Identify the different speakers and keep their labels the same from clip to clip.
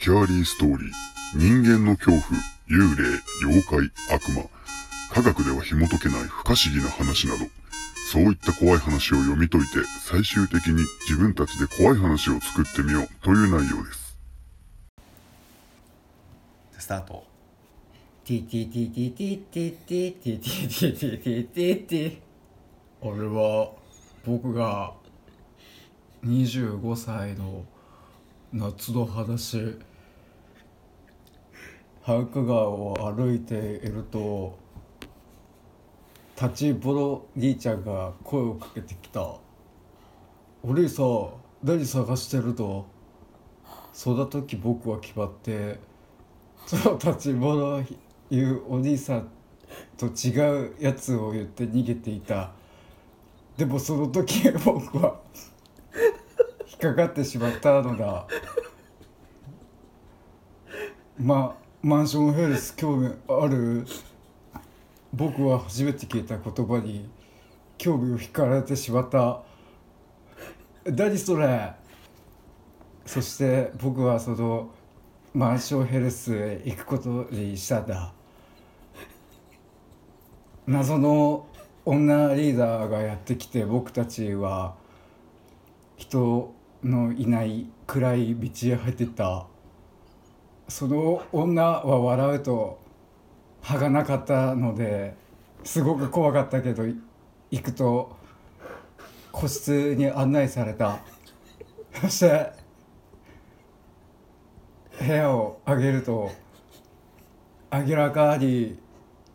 Speaker 1: スキャーリーストーリー、人間の恐怖、幽霊、妖怪、悪魔、科学では紐解けない不可思議な話など、そういった怖い話を読み解いて、最終的に自分たちで怖い話を作ってみよう。という内容です。
Speaker 2: スタート。
Speaker 3: 俺は僕が25歳の夏の話繁華川を歩いていると立ちぼろ兄ちゃんが声をかけてきた「お兄さん何探してると?」その時僕は決まってその立ち物いうお兄さんと違うやつを言って逃げていた。でもその時僕は引っかかってしまったのだ。まあマンションヘルス興味ある？僕は初めて聞いた言葉に興味を惹かれてしまった。何それ？そして僕はそのマンションヘルスへ行くことにしたんだ。謎の女リーダーがやってきて僕たちは人のいない暗い道へ入っていった。その女は笑うと歯がなかったのですごく怖かったけど行くと個室に案内された。そして部屋を上げると明らかに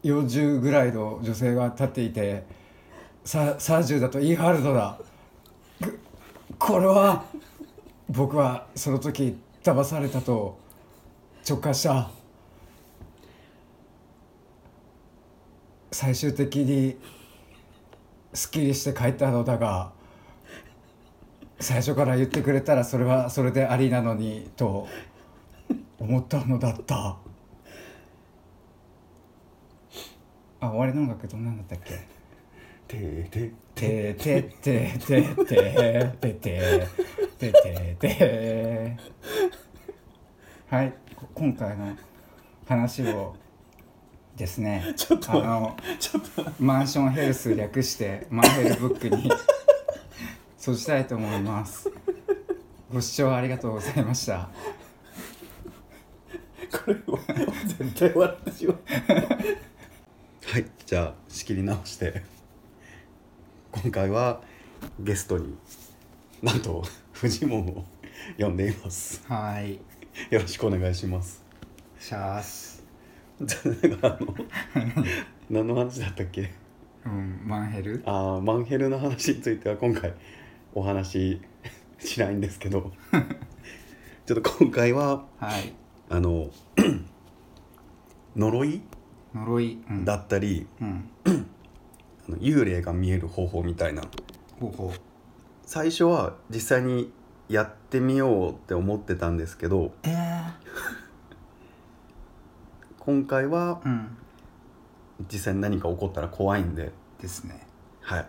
Speaker 3: 40ぐらいの女性が立っていて30だとイーハルドだ。これは僕はその時騙されたと直感した。最終的にすっきりして帰ったのだが最初から言ってくれたらそれはそれでありなのにと思ったのだった。あ終わりの音楽どんなんだったっけ？
Speaker 2: てーて
Speaker 3: ててててててててててはい。こ今回の話をですね
Speaker 2: ちょっと
Speaker 3: あの
Speaker 2: ちょっと。
Speaker 3: マンションヘルス略してマンヘルブックにそうしたいと思います。ご視聴ありがとうございました。
Speaker 2: これは絶対終わってしまう。はいじゃあ仕切り直して今回はゲストになんとフジモンを呼んでいます。
Speaker 3: はい
Speaker 2: よろしくお願いします。
Speaker 3: シャース
Speaker 2: じゃあだからあの何の話だったっけ？
Speaker 3: うんマンヘル？
Speaker 2: あーマンヘルの話については今回お話ししないんですけど。ちょっと今回は
Speaker 3: はい。
Speaker 2: あの 呪い？
Speaker 3: 呪い、うん、
Speaker 2: だったり
Speaker 3: うん。
Speaker 2: あの幽霊が見える方法みたいな。
Speaker 3: ほうほ
Speaker 2: 最初は実際にやってみようって思ってたんですけど
Speaker 3: うええ
Speaker 2: 今回は
Speaker 3: うん。
Speaker 2: 実際に何か起こったら怖いんで
Speaker 3: ですね。
Speaker 2: はい。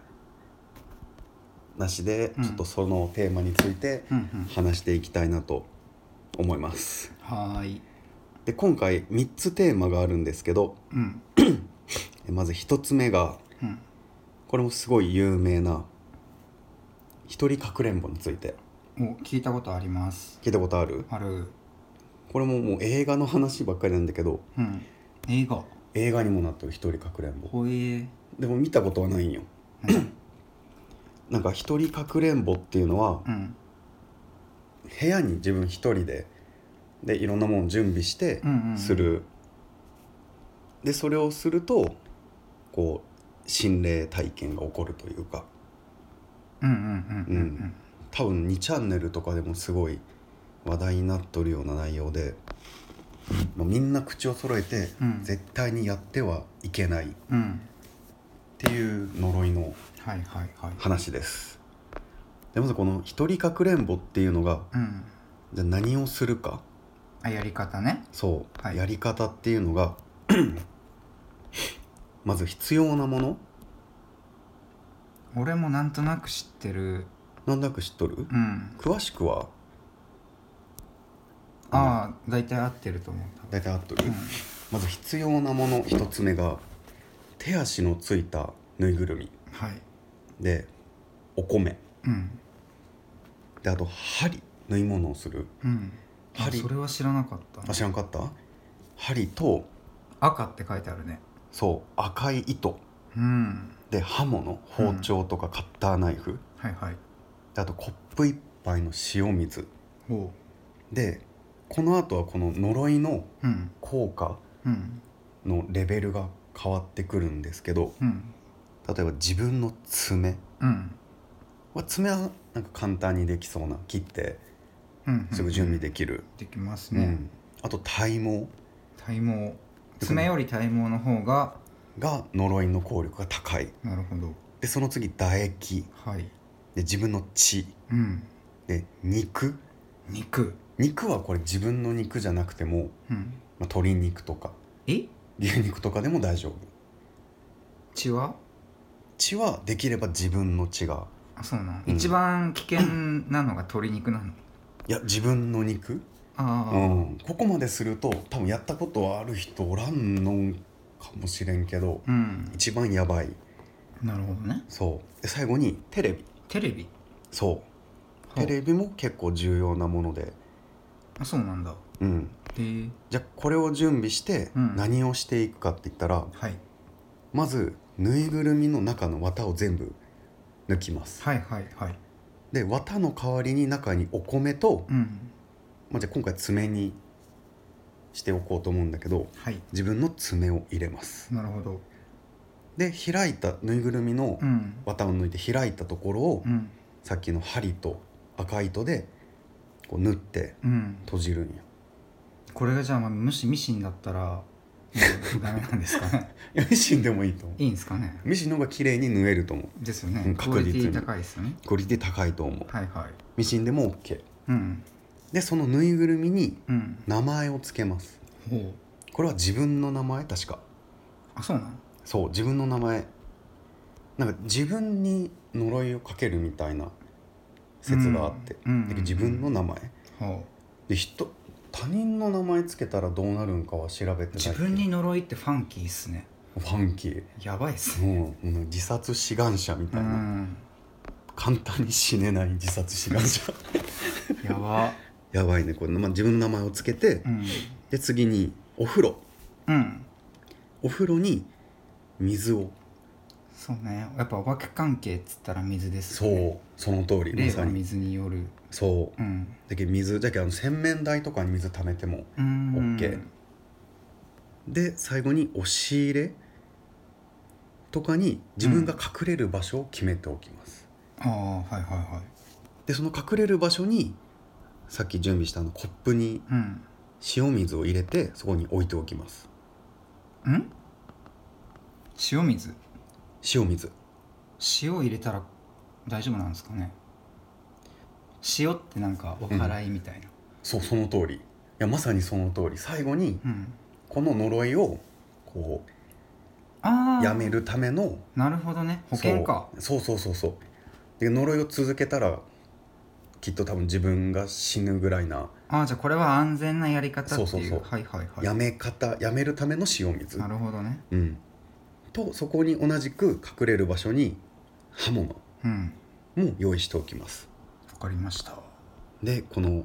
Speaker 2: なしで
Speaker 3: うん。
Speaker 2: ちょっとそのテーマについて
Speaker 3: うんうん。
Speaker 2: 話していきたいなと思います。
Speaker 3: はーい。
Speaker 2: で今回3つテーマがあるんですけど
Speaker 3: うん。
Speaker 2: えまず1つ目が
Speaker 3: うん。
Speaker 2: これもすごい有名な一人かくれんぼについて
Speaker 3: お聞いたことあります。
Speaker 2: 聞いたことある？
Speaker 3: ある。
Speaker 2: これももう映画の話ばっかりなんだけど。
Speaker 3: うん。映画。
Speaker 2: 映画にもなってる一人かくれんぼ。
Speaker 3: ほえ。ー
Speaker 2: でも見たことはないん。よなんか一人かくれんぼっていうのは
Speaker 3: うん。
Speaker 2: 部屋に自分一人ででいろんなもの準備して
Speaker 3: うんうんうん。
Speaker 2: する、でそれをするとこう心霊体験が起こるというか。
Speaker 3: うんうんうんうん。うん
Speaker 2: 多分2チャンネルとかでもすごい話題になっとるような内容で、まあ、みんな口を揃えて、
Speaker 3: うん。
Speaker 2: 絶対にやってはいけない。っ
Speaker 3: うん。
Speaker 2: ていう呪いの
Speaker 3: はいはいはい。
Speaker 2: 話です。でまずこの一人かくれんぼっていうのが
Speaker 3: うん。
Speaker 2: じゃあ何をするか。
Speaker 3: あやり方ね。
Speaker 2: そう、
Speaker 3: はい。
Speaker 2: やり方っていうのが まず必要なもの。
Speaker 3: 俺もなんとなく知ってる
Speaker 2: なんだか知っとる、
Speaker 3: うん。
Speaker 2: 詳しくは？
Speaker 3: ああ大体合ってると思う
Speaker 2: 大体合っとる、まず必要なもの一つ目が手足のついたぬいぐるみ。
Speaker 3: はい。
Speaker 2: でお米。
Speaker 3: うん。
Speaker 2: であと針。縫い物をする。
Speaker 3: うん。あ
Speaker 2: 針。
Speaker 3: それは知らなかった。
Speaker 2: あ知らんかった？針と
Speaker 3: 赤って書いてあるね。
Speaker 2: そう赤い糸。
Speaker 3: うん。
Speaker 2: で刃物。包丁とかカッターナイフ、
Speaker 3: はいはい
Speaker 2: であとコップ一杯の塩水。
Speaker 3: ほ
Speaker 2: でこの後はこの呪いの
Speaker 3: ううん。
Speaker 2: 効果
Speaker 3: うん。
Speaker 2: のレベルが変わってくるんですけど
Speaker 3: うん。
Speaker 2: 例えば自分の爪。
Speaker 3: うん。
Speaker 2: は爪はなんか簡単にできそうな切って
Speaker 3: うん。
Speaker 2: すぐ準備できる、
Speaker 3: できますね、
Speaker 2: うん。あと体毛。
Speaker 3: 体毛。爪より体毛の方が
Speaker 2: が呪いの効力が高い。
Speaker 3: なるほど。
Speaker 2: でその次唾液。
Speaker 3: はい
Speaker 2: で自分の血。
Speaker 3: うん。
Speaker 2: で肉。
Speaker 3: 肉。
Speaker 2: 肉はこれ自分の肉じゃなくても、
Speaker 3: うん。
Speaker 2: まあ、鶏肉とか。
Speaker 3: え？
Speaker 2: 牛肉とかでも大丈夫。
Speaker 3: 血は？
Speaker 2: 血はできれば自分の血が。
Speaker 3: あそうなの、
Speaker 2: うん。
Speaker 3: 一番危険なのが鶏肉なの？
Speaker 2: いや自分の肉、
Speaker 3: ああ、
Speaker 2: うん、ここまですると多分やったことはある人おらんのかもしれんけど
Speaker 3: うん。
Speaker 2: 一番やばい。
Speaker 3: なるほどね。
Speaker 2: そう。で最後にテレビ
Speaker 3: テレビ？
Speaker 2: そう。テレビも結構重要なもので。
Speaker 3: あそうなんだ。
Speaker 2: うん。
Speaker 3: で
Speaker 2: じゃあこれを準備して
Speaker 3: うん。
Speaker 2: 何をしていくかって言ったら、
Speaker 3: はい。
Speaker 2: まずぬいぐるみの中の綿を全部抜きます。
Speaker 3: はいはいはい。
Speaker 2: で綿の代わりに中にお米と、
Speaker 3: うん。
Speaker 2: まあ、じゃあ今回爪にしておこうと思うんだけど
Speaker 3: はい。
Speaker 2: 自分の爪を入れます。
Speaker 3: なるほど
Speaker 2: で開いたぬいぐるみの
Speaker 3: うん。
Speaker 2: 綿を抜いて開いたところを、
Speaker 3: うん。
Speaker 2: さっきの針と赤糸でこう縫って
Speaker 3: うん。
Speaker 2: 閉じるんよ。
Speaker 3: これがじゃあまあもしミシンだったらダメなんですかね？
Speaker 2: いやミシンでもいいと思う。
Speaker 3: いいんですかね？
Speaker 2: ミシンの方が綺麗に縫えると思う。
Speaker 3: ですよね、
Speaker 2: うん
Speaker 3: クオリティ
Speaker 2: 確実に
Speaker 3: 高いですよね。
Speaker 2: クオリティ高いと思う。
Speaker 3: はいはい。
Speaker 2: ミシンでも OK
Speaker 3: うん。
Speaker 2: でそのぬいぐるみに
Speaker 3: うん。
Speaker 2: 名前を付けます。
Speaker 3: ほう。
Speaker 2: これは自分の名前？確か。
Speaker 3: あそうなの？
Speaker 2: そう自分の名前。なんか自分に呪いをかけるみたいな説があって、
Speaker 3: うん
Speaker 2: 自分の名前。
Speaker 3: ほ
Speaker 2: で人他人の名前つけたらどうなるんかは調べて
Speaker 3: 自分に呪いってファンキーっすね。
Speaker 2: ファンキー。
Speaker 3: やばいっすね。
Speaker 2: もう自殺志願者み
Speaker 3: う
Speaker 2: たいな、
Speaker 3: ん。
Speaker 2: 簡単に死ねない自殺志願者。
Speaker 3: やば。
Speaker 2: やばいねこれ、まあ、自分の名前をつけて、
Speaker 3: うん。
Speaker 2: で次にお風呂。
Speaker 3: うん。
Speaker 2: お風呂に水を。
Speaker 3: そうね。やっぱお化け関係っつったら水です
Speaker 2: そう。
Speaker 3: よね
Speaker 2: その通りま
Speaker 3: 霊
Speaker 2: さに。
Speaker 3: は水による。
Speaker 2: そう。
Speaker 3: うん。
Speaker 2: だけど水だけどあの洗面台とかに水溜めても
Speaker 3: うん。
Speaker 2: OK で最後に押し入れとかに自分が隠れる場所を決めておきます、
Speaker 3: ああはいはいは
Speaker 2: でその隠れる場所にさっき準備したあのコップに
Speaker 3: いうん。
Speaker 2: 塩水を入れてそこに置いておきます。
Speaker 3: ん？塩水。
Speaker 2: 塩水。
Speaker 3: 塩入れたら大丈夫なんですかね。塩ってなんかお辛いみたいな。
Speaker 2: そうその通り。いやまさにその通り。最後に
Speaker 3: うん、
Speaker 2: この呪いをこ
Speaker 3: ああ
Speaker 2: うやめるための
Speaker 3: なるほどね。保険か。
Speaker 2: そう。そうそうそうそう。で呪いを続けたらきっと多分自分が死ぬぐらいな
Speaker 3: ああじゃあこれは安全なやり方っていう。
Speaker 2: そうそうそう。
Speaker 3: はいはいはい。
Speaker 2: やめ方やめるための塩水。
Speaker 3: なるほどね。
Speaker 2: うんとそこに同じく隠れる場所に刃物
Speaker 3: うん。
Speaker 2: も用意しておきます。
Speaker 3: わかりました。
Speaker 2: でこの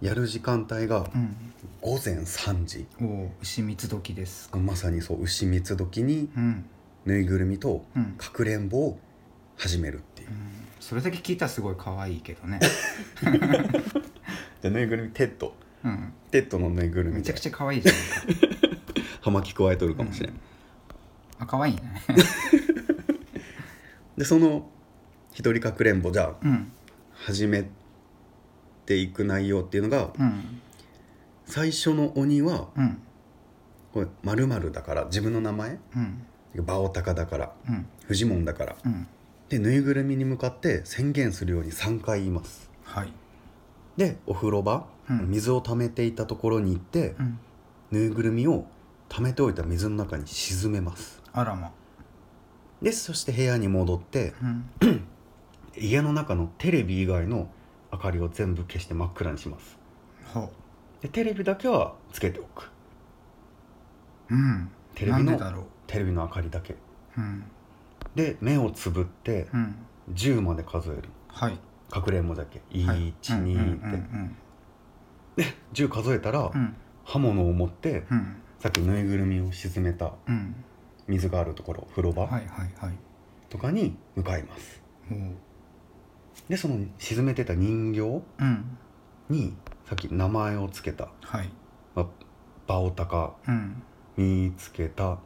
Speaker 2: やる時間帯が
Speaker 3: うん。
Speaker 2: 午前3時。
Speaker 3: おお丑三つ時です
Speaker 2: まさにそう丑三つ時に
Speaker 3: うん。
Speaker 2: ぬいぐるみと
Speaker 3: うん。
Speaker 2: かくれんぼを始めるっていう。
Speaker 3: それだけ聞いたらすごい可愛いけどね。
Speaker 2: でぬいぐるみテッド。
Speaker 3: うん。
Speaker 2: テッドのぬいぐるみで。
Speaker 3: めちゃくちゃ可愛いじゃん
Speaker 2: 葉巻加えとるかもしれん、
Speaker 3: あ可愛いね。
Speaker 2: でその一人かくれんぼじゃあ
Speaker 3: うん。
Speaker 2: 始めていく内容っていうのが
Speaker 3: うん。
Speaker 2: 最初の鬼は
Speaker 3: うん。
Speaker 2: これ〇〇だから自分の名前
Speaker 3: うん。
Speaker 2: バオタカだから
Speaker 3: うん。
Speaker 2: フジモンだから。
Speaker 3: うん。
Speaker 2: でぬいぐるみに向かって宣言するように3回言います。
Speaker 3: はい。
Speaker 2: でお風呂場、
Speaker 3: うん。
Speaker 2: 水を溜めていたところに行って、
Speaker 3: うん。
Speaker 2: ぬいぐるみを溜めておいた水の中に沈めます。
Speaker 3: あらま。
Speaker 2: でそして部屋に戻って
Speaker 3: うん。
Speaker 2: 家の中のテレビ以外の明かりを全部消して真っ暗にします。
Speaker 3: ほ
Speaker 2: でテレビだけはつけておく。
Speaker 3: うん。
Speaker 2: テレビのテレビの明かりだけ。
Speaker 3: うん。
Speaker 2: で目をつぶって
Speaker 3: うん。
Speaker 2: 10まで数える。
Speaker 3: はい。
Speaker 2: かくれんぼだけ？
Speaker 3: はい。
Speaker 2: 12、
Speaker 3: うんうん
Speaker 2: って10数えたら、
Speaker 3: うんうん。
Speaker 2: 刃物を持って
Speaker 3: うん
Speaker 2: さっきぬいぐるみを沈めた
Speaker 3: うん。
Speaker 2: 水があるところ風呂場
Speaker 3: はいはいはい。
Speaker 2: とかに向かいます。
Speaker 3: おう。
Speaker 2: でその沈めてた人形
Speaker 3: うん。
Speaker 2: にさっき名前を付けた
Speaker 3: はい「
Speaker 2: まあ、バオタカ
Speaker 3: うん。
Speaker 2: 見つけた」っ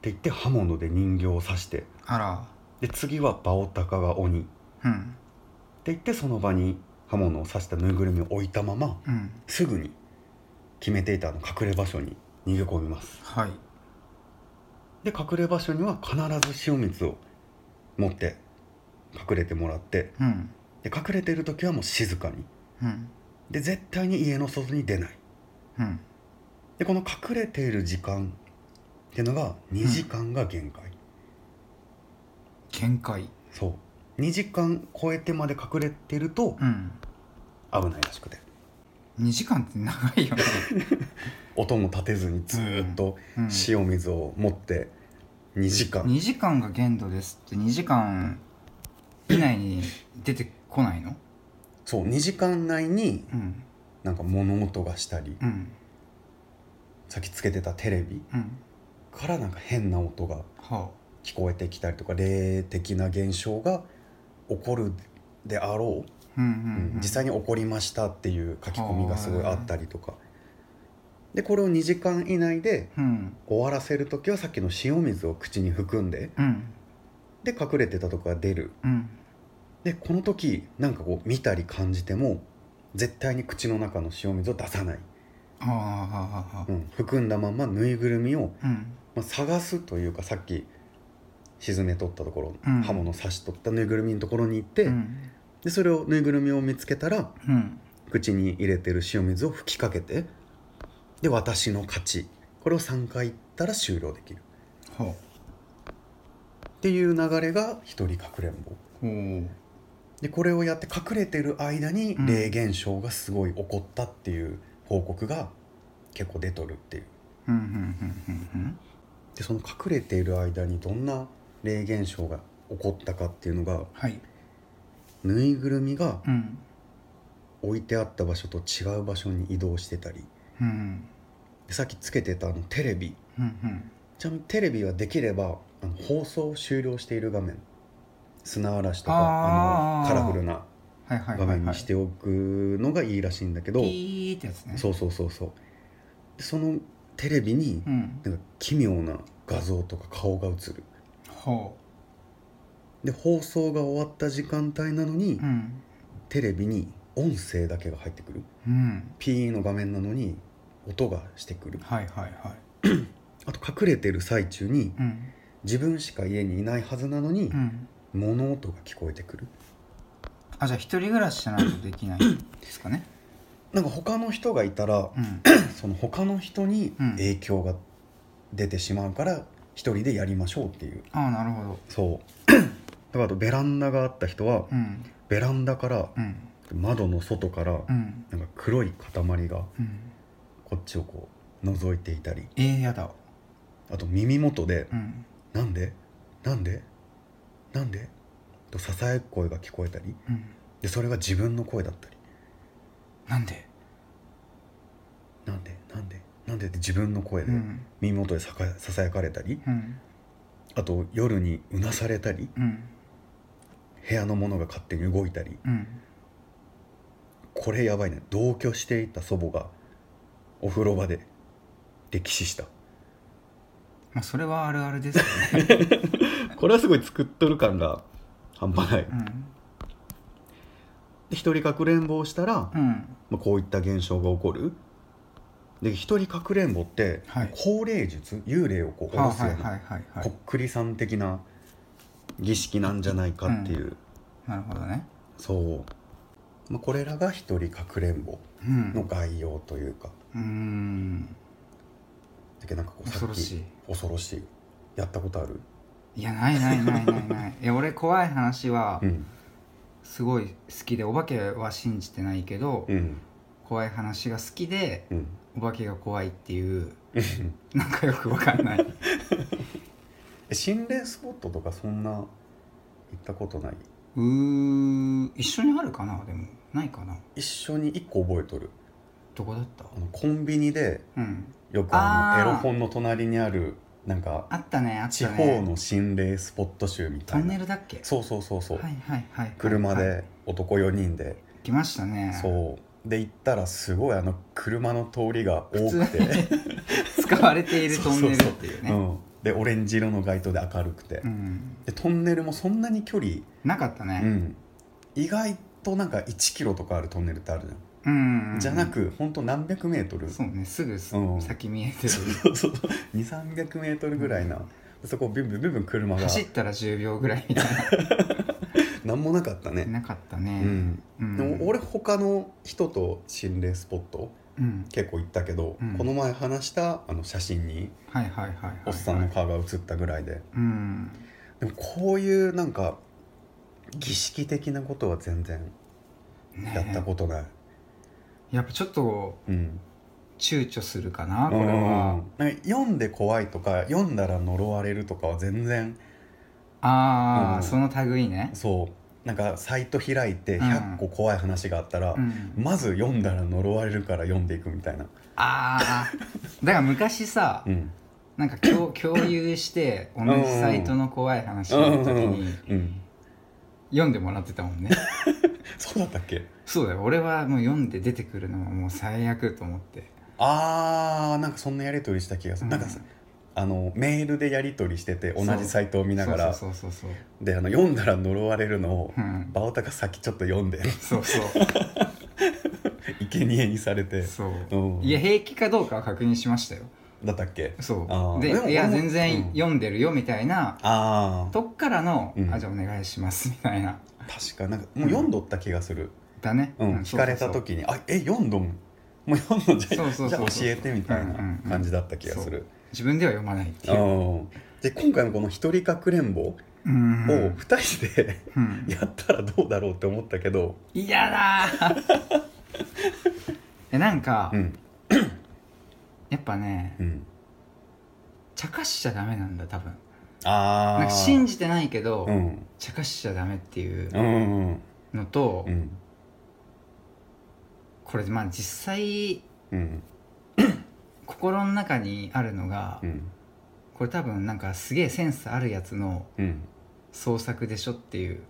Speaker 2: て言って刃物で人形を刺して
Speaker 3: あら。
Speaker 2: で次はバオタカが鬼。って
Speaker 3: うん
Speaker 2: 言ってその場に刃物を刺したぬいぐるみを置いたまま
Speaker 3: うん。
Speaker 2: すぐに決めていたあの隠れ場所に逃げ込みます。
Speaker 3: はい。
Speaker 2: で隠れ場所には必ず塩水を持って隠れてもらって
Speaker 3: うん。
Speaker 2: で隠れてる時はもう静かに。
Speaker 3: うん。
Speaker 2: で絶対に家の外に出ない。
Speaker 3: うん。
Speaker 2: でこの隠れている時間っていうのが2時間が限界、
Speaker 3: 限界。
Speaker 2: そう。2時間超えてまで隠れてると
Speaker 3: うん。
Speaker 2: 危ないらしくて
Speaker 3: 2時間って長いよね。
Speaker 2: 音も立てずにずーっと
Speaker 3: うん。
Speaker 2: 塩水を持って2時間、
Speaker 3: 2時間が限度ですって。2時間以内に出てこないの？
Speaker 2: そう2時間内に
Speaker 3: うん。
Speaker 2: なんか物音がしたり
Speaker 3: うん。
Speaker 2: さっきつけてたテレビ
Speaker 3: うん。
Speaker 2: からなんか変な音が
Speaker 3: は
Speaker 2: 聞こえてきたりとか霊的な現象が起こるであろう、実際に起こりましたっていう書き込みがすごいあったりとか。でこれを2時間以内で
Speaker 3: うん。
Speaker 2: 終わらせる時はさっきの塩水を口に含んで
Speaker 3: うん。
Speaker 2: で隠れてたとこが出る。
Speaker 3: うん。
Speaker 2: でこの時なんかこう見たり感じても絶対に口の中の塩水を出さない、うん、含んだままぬいぐるみを、
Speaker 3: うん。
Speaker 2: まあ、探すというかさっき沈めとったところ、
Speaker 3: うん。
Speaker 2: 刃物刺しとったぬいぐるみのところに行って、
Speaker 3: うん
Speaker 2: でそれをぬいぐるみを見つけたら
Speaker 3: うん。
Speaker 2: 口に入れてる塩水を吹きかけてで私の勝ち。これを3回言ったら終了できる。
Speaker 3: ほ
Speaker 2: っていう流れが一人かくれんぼ。でこれをやって隠れてる間に
Speaker 3: うん。
Speaker 2: 霊現象がすごい起こったっていう報告が結構出とるっていう。でその隠れている間にどんな霊現象が起こったかっていうのが
Speaker 3: はい
Speaker 2: ぬいぐるみが
Speaker 3: うん。
Speaker 2: 置いてあった場所と違う場所に移動してたり。
Speaker 3: うん。
Speaker 2: でさっきつけてたあのテレビ。
Speaker 3: うんうん。
Speaker 2: ちなみにテレビはできればあの放送終了している画面。砂嵐とか
Speaker 3: あー。
Speaker 2: あのカラフルな
Speaker 3: はいはいはい、はい、
Speaker 2: 画面にしておくのがいいらしいんだけど、
Speaker 3: ピーってやつね。
Speaker 2: そうそうそうそう。でそのテレビに
Speaker 3: うん。
Speaker 2: なんか奇妙な画像とか顔が映る。
Speaker 3: ほ
Speaker 2: で放送が終わった時間帯なのに、
Speaker 3: ううん。
Speaker 2: テレビに音声だけが入ってくる。
Speaker 3: うん。
Speaker 2: ピーの画面なのに音がしてくる。
Speaker 3: はいはいはい。
Speaker 2: あと隠れてる最中に
Speaker 3: うん。
Speaker 2: 自分しか家にいないはずなのに
Speaker 3: うん。
Speaker 2: 物音が聞こえてくる。
Speaker 3: あじゃあ一人暮らしじゃないとできないんですかね？
Speaker 2: なんか他の人がいたら
Speaker 3: うん。
Speaker 2: その他の人に
Speaker 3: うん。
Speaker 2: 影響が出てしまうから一人でやりましょうっていう。
Speaker 3: ああなるほど。
Speaker 2: そうだからあとベランダがあった人は
Speaker 3: うん。
Speaker 2: ベランダから
Speaker 3: うん。
Speaker 2: 窓の外から
Speaker 3: うん。
Speaker 2: なんか黒い塊が
Speaker 3: うん。
Speaker 2: こっちをこう覗いていたり。
Speaker 3: ええやだ。
Speaker 2: あと耳元で
Speaker 3: うん「
Speaker 2: なんで？なんで？なんで?」とささやく声が聞こえたり。
Speaker 3: うん。
Speaker 2: でそれが自分の声だったり。
Speaker 3: なんで「
Speaker 2: なんで？なんで？なんで?」って自分の声で
Speaker 3: うん。
Speaker 2: 耳元でさかささやかれたり。
Speaker 3: うん。
Speaker 2: あと夜にうなされたり。
Speaker 3: うん
Speaker 2: 部屋のものが勝手に動いたり
Speaker 3: うん。
Speaker 2: これやばいね。同居していた祖母がお風呂場で溺死した。
Speaker 3: まあそれはあるあるですよね。
Speaker 2: これはすごい作っとる感が半端ない。
Speaker 3: うん。
Speaker 2: で一人かくれんぼをしたら、
Speaker 3: うん。
Speaker 2: まあ、こういった現象が起こる。で一人かくれんぼって、
Speaker 3: はい。
Speaker 2: 高齢術？幽霊をこう下
Speaker 3: は
Speaker 2: ろすような、こっくりさん的な儀式なんじゃないかっていう、
Speaker 3: なるほどね。
Speaker 2: そう、まあ、これらが一人かくれんぼ
Speaker 3: うん。
Speaker 2: の概要というか、
Speaker 3: うーん。
Speaker 2: だけどなんかこうさっき
Speaker 3: 恐ろしい。
Speaker 2: 恐ろしいやったことある？
Speaker 3: いやないないないないない。いや俺怖い話は
Speaker 2: うん。
Speaker 3: すごい好きでお化けは信じてないけど、
Speaker 2: うん。
Speaker 3: 怖い話が好きで
Speaker 2: うん。
Speaker 3: お化けが怖いっていう。なんかよくわかんない
Speaker 2: え心霊スポットとかそんな行ったことない？う
Speaker 3: ー一緒にあるかな？でもないかな？
Speaker 2: 一緒に一個覚えとる。
Speaker 3: どこだった？
Speaker 2: あのコンビニで
Speaker 3: うん。
Speaker 2: よくあの
Speaker 3: あー。
Speaker 2: エロ本の隣にあるなんか
Speaker 3: あったねあったね。
Speaker 2: 地方の心霊スポット集みた
Speaker 3: トン
Speaker 2: いな
Speaker 3: ネルだっけ？
Speaker 2: そうそうそうそう、
Speaker 3: はいはいはいはい。
Speaker 2: 車
Speaker 3: はい
Speaker 2: で男4人で、
Speaker 3: 来ましたね。
Speaker 2: そう。で行ったらすごいあの車の通りが多くて。
Speaker 3: 使われているトンネルっていうね。
Speaker 2: うん、でオレンジ色の街灯で明るくて、
Speaker 3: うん
Speaker 2: でトンネルもそんなに距離、
Speaker 3: なかったね。
Speaker 2: うん、意外となんか1キロとかあるトンネルってあるじゃん、
Speaker 3: うん
Speaker 2: じゃなく本当何百メートル。
Speaker 3: そうねすぐ先見えてる。
Speaker 2: そうそう2300メートルぐらいな、そこビュンビュンビュンビュン車が。
Speaker 3: 走ったら10秒ぐらいみたい
Speaker 2: 何 もなかったね。
Speaker 3: ななかった
Speaker 2: う
Speaker 3: ね
Speaker 2: ん、
Speaker 3: うん。
Speaker 2: でも俺他の人と心霊スポット
Speaker 3: うん
Speaker 2: 結構行ったけど、
Speaker 3: うん。
Speaker 2: この前話したあの写真におっさんの顔が写ったぐらいで。
Speaker 3: うん。
Speaker 2: でもこういうなんか儀式的なことは全然
Speaker 3: ね
Speaker 2: やったことない、
Speaker 3: やっぱちょっと
Speaker 2: うん。
Speaker 3: 躊躇するかなこ
Speaker 2: うん。
Speaker 3: れは。
Speaker 2: なんか読んで怖いとか読んだら呪われるとかは全然うん。
Speaker 3: ああその類ね。
Speaker 2: そうなんかサイト開いて
Speaker 3: うん。
Speaker 2: 100個怖い話があったら、
Speaker 3: うん。
Speaker 2: まず読んだら呪われるから読んでいくみたいな、
Speaker 3: ああだから昔さ
Speaker 2: うん。
Speaker 3: なんか共 共有して同じサイトの怖い話の時に
Speaker 2: うん、
Speaker 3: 読んでもらってたもんね。
Speaker 2: そうだったっけ？
Speaker 3: そうだよ。俺はもう読んで出てくるのはもう最悪と思って。
Speaker 2: あーなんかそんなやり取りした気がする、
Speaker 3: うん。
Speaker 2: なんかさあのメールでやり取りしてて同じサイトを見ながら。であの読んだら呪われるのを、
Speaker 3: うん。
Speaker 2: バオタが先ちょっと読んで。
Speaker 3: そうそう。
Speaker 2: 生贄にされて。
Speaker 3: そう。
Speaker 2: うん。
Speaker 3: いや平気かどうかは確認しましたよ。
Speaker 2: だったっけ？
Speaker 3: そう。でいや全然
Speaker 2: うん。
Speaker 3: 読んでるよみたいな
Speaker 2: ああ
Speaker 3: とっからの、
Speaker 2: うん。
Speaker 3: あじゃあお願いしますみたいな。
Speaker 2: 確かなんかもう読んどった気がする、
Speaker 3: だね。
Speaker 2: うん。聞かれた時に「あえ読んどん？もう読んどんじゃ
Speaker 3: そうそうそう
Speaker 2: じゃあ教えて」みたいな感じだった気がする、
Speaker 3: 自分では読まないって
Speaker 2: あ
Speaker 3: いう。
Speaker 2: ー。で今回のこの「一人かくれんぼ」を
Speaker 3: うん。
Speaker 2: 2人で
Speaker 3: うん。
Speaker 2: やったらどうだろうって思ったけど。
Speaker 3: 嫌だー。えなんか、
Speaker 2: うん。
Speaker 3: やっぱね
Speaker 2: うん。
Speaker 3: 茶化しちゃダメなんだ多分。
Speaker 2: ああ
Speaker 3: なんか信じてないけど、
Speaker 2: うん。
Speaker 3: 茶化しちゃダメっていうのと、
Speaker 2: うん。
Speaker 3: これまあ実際
Speaker 2: うん
Speaker 3: 心の中にあるのが、
Speaker 2: うん。
Speaker 3: これ多分なんかすげえセンスあるやつの
Speaker 2: うん。
Speaker 3: 創作でしょっていう。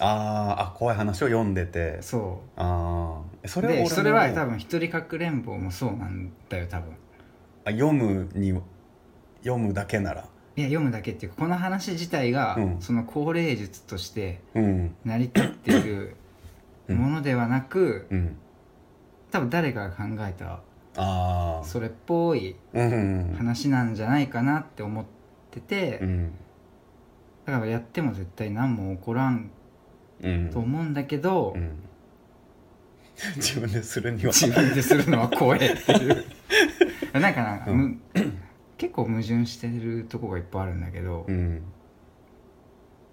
Speaker 2: あーあ怖い話を読んでて。
Speaker 3: そ
Speaker 2: ああそうれは
Speaker 3: それは多分一人かくれんぼもそうなんだよ多分。
Speaker 2: あ読むに読むだけなら。
Speaker 3: いや読むだけっていうかこの話自体が、
Speaker 2: うん。
Speaker 3: その高齢術として
Speaker 2: うん。
Speaker 3: 成り立っている
Speaker 2: うん。
Speaker 3: ものではなく、
Speaker 2: うん。
Speaker 3: 多分誰かが考えた
Speaker 2: ああ
Speaker 3: それっぽい話なんじゃないかなって思ってて、
Speaker 2: うん。
Speaker 3: だからやっても絶対何も起こらん
Speaker 2: うん。
Speaker 3: と思うんだけど、
Speaker 2: うん。自分でするには。
Speaker 3: 自分でするのは怖いっていう。なんかな、
Speaker 2: うん。
Speaker 3: む 結構矛盾してるとこがいっぱいあるんだけど、
Speaker 2: うん。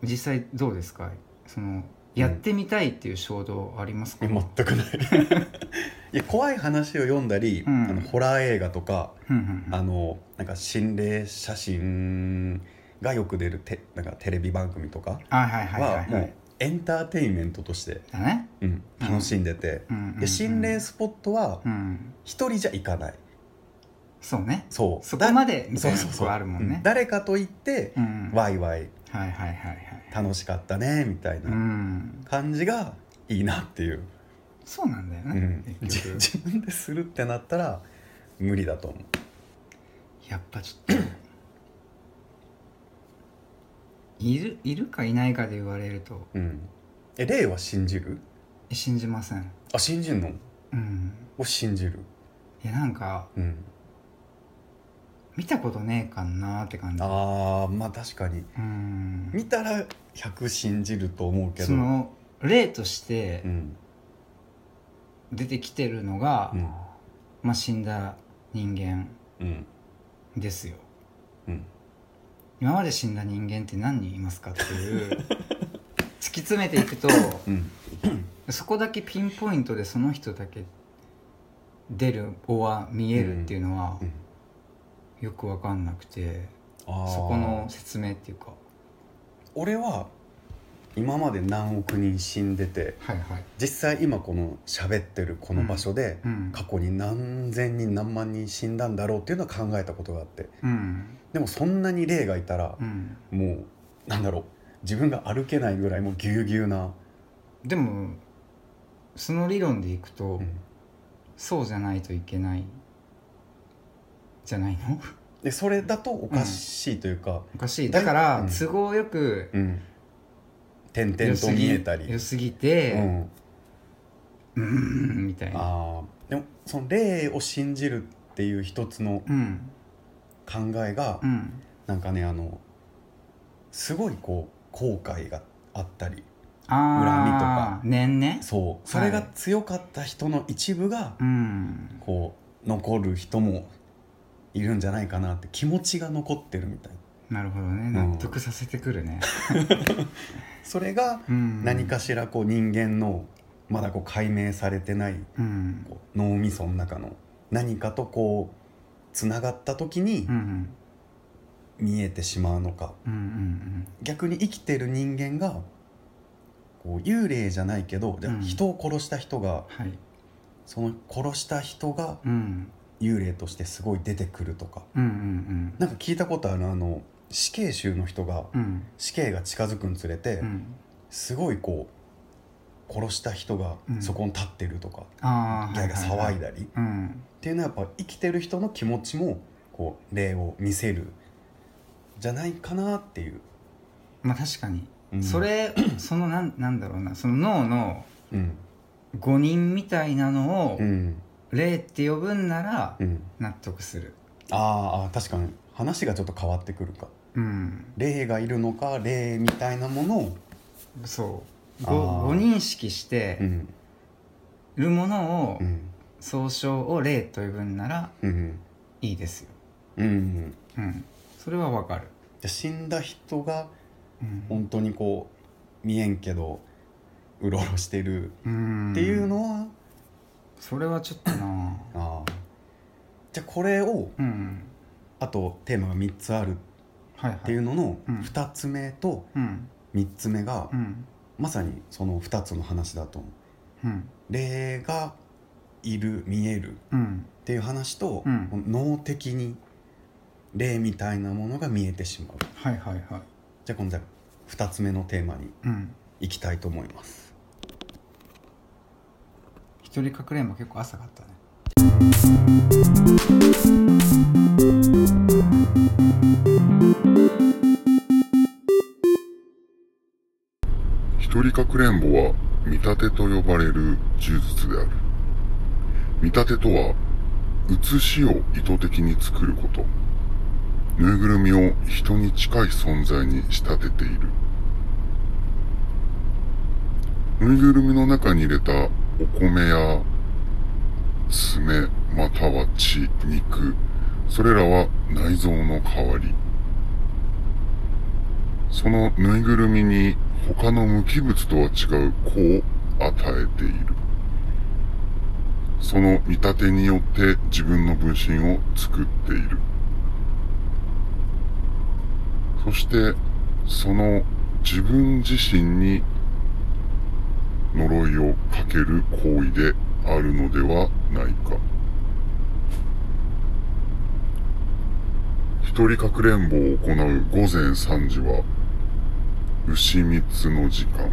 Speaker 3: 実際どうですか？そのやってみたいっていう衝動ありますか、
Speaker 2: 全くない。いや怖い話を読んだり、
Speaker 3: うん。
Speaker 2: あのホラー映画とか
Speaker 3: うんうんうん。
Speaker 2: あのなんか心霊写真がよく出るテなんかテレビ番組とか
Speaker 3: はいはいはいは
Speaker 2: はい。もう
Speaker 3: はい
Speaker 2: エンターテインメントとして、
Speaker 3: だね。
Speaker 2: うん、楽しんでて、
Speaker 3: うん。うんうん
Speaker 2: で心霊スポットは
Speaker 3: うん。
Speaker 2: 一人じゃ行かない。
Speaker 3: そうね。
Speaker 2: そう。
Speaker 3: そこまでみた
Speaker 2: そうそうそう
Speaker 3: いなとこあるもんね。
Speaker 2: うん。誰かと行って、
Speaker 3: うん。
Speaker 2: ワイワイ
Speaker 3: はいはいはいはい。
Speaker 2: 楽しかったねみたいな
Speaker 3: うん。
Speaker 2: 感じがいいなっていう、
Speaker 3: そうなんだよね
Speaker 2: うん、自分でするってなったら無理だと思う。
Speaker 3: やっぱちょっといるいるかいないかで言われると。
Speaker 2: うん。え霊は信じる？
Speaker 3: え信じません。
Speaker 2: あ信じんの？
Speaker 3: うん。
Speaker 2: を信じる。
Speaker 3: いやなんか
Speaker 2: うん
Speaker 3: 見たことねえかんなーって感じ。
Speaker 2: あーまあ確かに。
Speaker 3: うん。
Speaker 2: 見たら100信じると思うけど。
Speaker 3: その例として
Speaker 2: うん。
Speaker 3: 出てきてるのが、
Speaker 2: うん。
Speaker 3: まあ、死んだ人間
Speaker 2: うん。
Speaker 3: ですよ。
Speaker 2: うん。
Speaker 3: 今まで死んだ人間って何人いますかっていう 突き詰めていくと
Speaker 2: うん。
Speaker 3: そこだけピンポイントでその人だけ出る尾は見えるっていうのは
Speaker 2: うん
Speaker 3: よく分かんなくて、そこの説明っていうか。
Speaker 2: 俺は今まで何億人死んでて
Speaker 3: はいはい。
Speaker 2: 実際今この喋ってるこの場所で、
Speaker 3: うん。
Speaker 2: 過去に何千人何万人死んだんだろうっていうのは考えたことがあって。
Speaker 3: うん。
Speaker 2: でもそんなに霊がいたら
Speaker 3: う、ん。
Speaker 2: もうなんだろう自分が歩けないぐらいもうぎゅうぎゅうな、
Speaker 3: でもその理論でいくと、
Speaker 2: うん。
Speaker 3: そうじゃないといけないじゃないの？
Speaker 2: でそれだとおかしいというか、
Speaker 3: おかしい。だから、
Speaker 2: うん。
Speaker 3: 都合よく
Speaker 2: うん。点々と見えたり。
Speaker 3: 良すぎ
Speaker 2: う
Speaker 3: て
Speaker 2: ん、
Speaker 3: うーんみたいな。
Speaker 2: あー。でもその霊を信じるっていう一つの
Speaker 3: うん。
Speaker 2: 考えが、
Speaker 3: うん。
Speaker 2: なんかねあのすごいこう後悔があったり。
Speaker 3: あ
Speaker 2: 恨みとか。
Speaker 3: 念ね。
Speaker 2: そう。それが強かった人の一部が
Speaker 3: うん。
Speaker 2: こう残る人もいるんじゃないかなって気持ちが残ってるみたい。な
Speaker 3: なるほどね。納得させてくるね、
Speaker 2: それが
Speaker 3: うん、
Speaker 2: 何かしらこう人間のまだこう解明されてない
Speaker 3: うん。
Speaker 2: こう脳みその中の何かとこうつながった時に見えてしまうのか。逆に生きてる人間がこう幽霊じゃないけどじゃあ
Speaker 3: うん。
Speaker 2: 人を殺した人が
Speaker 3: はい。
Speaker 2: その殺した人が
Speaker 3: うん
Speaker 2: 幽霊としてすごい出てくるとか。
Speaker 3: うんうん
Speaker 2: なんか聞いたことあるあの死刑囚の人が
Speaker 3: うん。うん
Speaker 2: 死刑が近づくにつれて
Speaker 3: うん。
Speaker 2: すごいこう殺した人が
Speaker 3: うん。
Speaker 2: そこに立ってるとか。
Speaker 3: ああ
Speaker 2: ギャーギャー騒い
Speaker 3: だ
Speaker 2: だり。っ
Speaker 3: うん。
Speaker 2: ていうのはやっぱ生きてる人の気持ちもこう霊を見せるじゃないかなっていう、
Speaker 3: まあ確かに、
Speaker 2: うん。
Speaker 3: それ そのなんなんだろうな。その脳の
Speaker 2: うん。
Speaker 3: 誤認みたいなのを
Speaker 2: うん
Speaker 3: 霊って呼ぶんなら
Speaker 2: うん。
Speaker 3: 納得する。
Speaker 2: あーあー確かに。話がちょっと変わってくるか。
Speaker 3: うん。
Speaker 2: 霊がいるのか霊みたいなものを、
Speaker 3: そう。
Speaker 2: あー。
Speaker 3: ご誤認識して
Speaker 2: うん。
Speaker 3: るものを
Speaker 2: うん。
Speaker 3: 総称を霊と呼ぶんなら
Speaker 2: うん。
Speaker 3: いいですよ。
Speaker 2: うん、
Speaker 3: うん。それはわかる。
Speaker 2: じゃあ死んだ人が
Speaker 3: うん。
Speaker 2: 本当にこう見えんけどうろうろしてる
Speaker 3: うん。
Speaker 2: っていうのは、
Speaker 3: それはちょっとな。
Speaker 2: あーじゃあこれを
Speaker 3: うん
Speaker 2: あとテーマが3つある
Speaker 3: はいはい。
Speaker 2: っていうのの
Speaker 3: うん。
Speaker 2: 2つ目と
Speaker 3: うん。
Speaker 2: 3つ目が
Speaker 3: うん。
Speaker 2: まさにその2つの話だと思う。
Speaker 3: うん。
Speaker 2: 霊がいる見える
Speaker 3: うん。
Speaker 2: っていう話と、
Speaker 3: うん。
Speaker 2: 脳的に霊みたいなものが見えてしまう。
Speaker 3: はいはいはい。
Speaker 2: じゃあ今度は2つ目のテーマに
Speaker 3: うん。
Speaker 2: 行きたいと思います
Speaker 3: 一人かくれんぼ結構浅かったね
Speaker 1: 一人かくれんぼは見立てと呼ばれる呪術である。見立てとは、写しを意図的に作ること。ぬいぐるみを人に近い存在に仕立てている。ぬいぐるみの中に入れたお米や爪または血、肉、それらは内臓の代わり。そのぬいぐるみに他の無機物とは違う子を与えている。その見立てによって自分の分身を作っている。そして、その自分自身に呪いをかける行為であるのではないか。一人かくれんぼを行う午前3時は、牛三つの時間。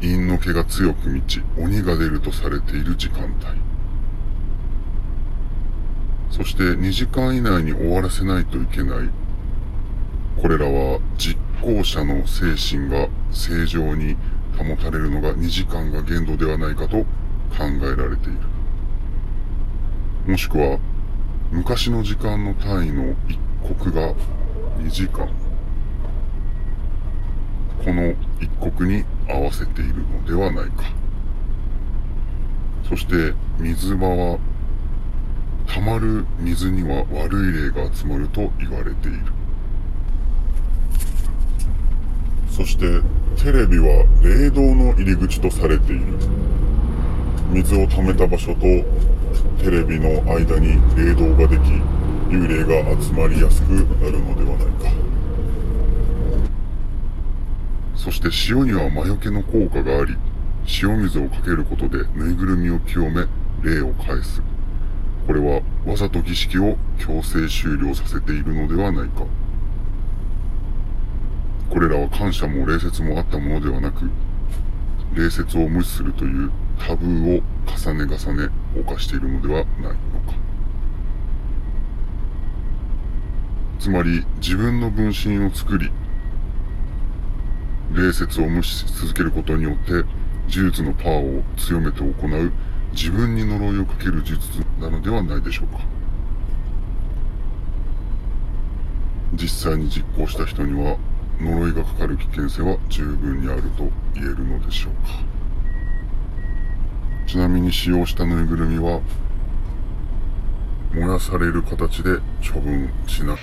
Speaker 1: 陰の気が強く満ち、鬼が出るとされている時間帯。そして2時間以内に終わらせないといけない。これらは実行者の精神が正常に保たれるのが2時間が限度ではないかと考えられている。もしくは、昔の時間の単位の一刻が2時間。この一刻に合わせているのではないか。そして水場は、溜まる水には悪い霊が集まると言われている。そしてテレビは霊道の入り口とされている。水を溜めた場所とテレビの間に霊道ができ幽霊が集まりやすくなるのではないか。そして塩には魔除けの効果があり塩水をかけることでぬいぐるみを清め霊を返す。これはわざと儀式を強制終了させているのではないか。これらは感謝も礼節もあったものではなく礼節を無視するというタブーを重ね重ね犯しているのではないのか。つまり自分の分身を作り礼節を無視し続けることによって呪術のパワーを強めて行う自分に呪いをかける術なのではないでしょうか。実際に実行した人には呪いがかかる危険性は十分にあると言えるのでしょうか。ちなみに使用したぬいぐるみは燃やされる形で処分しなく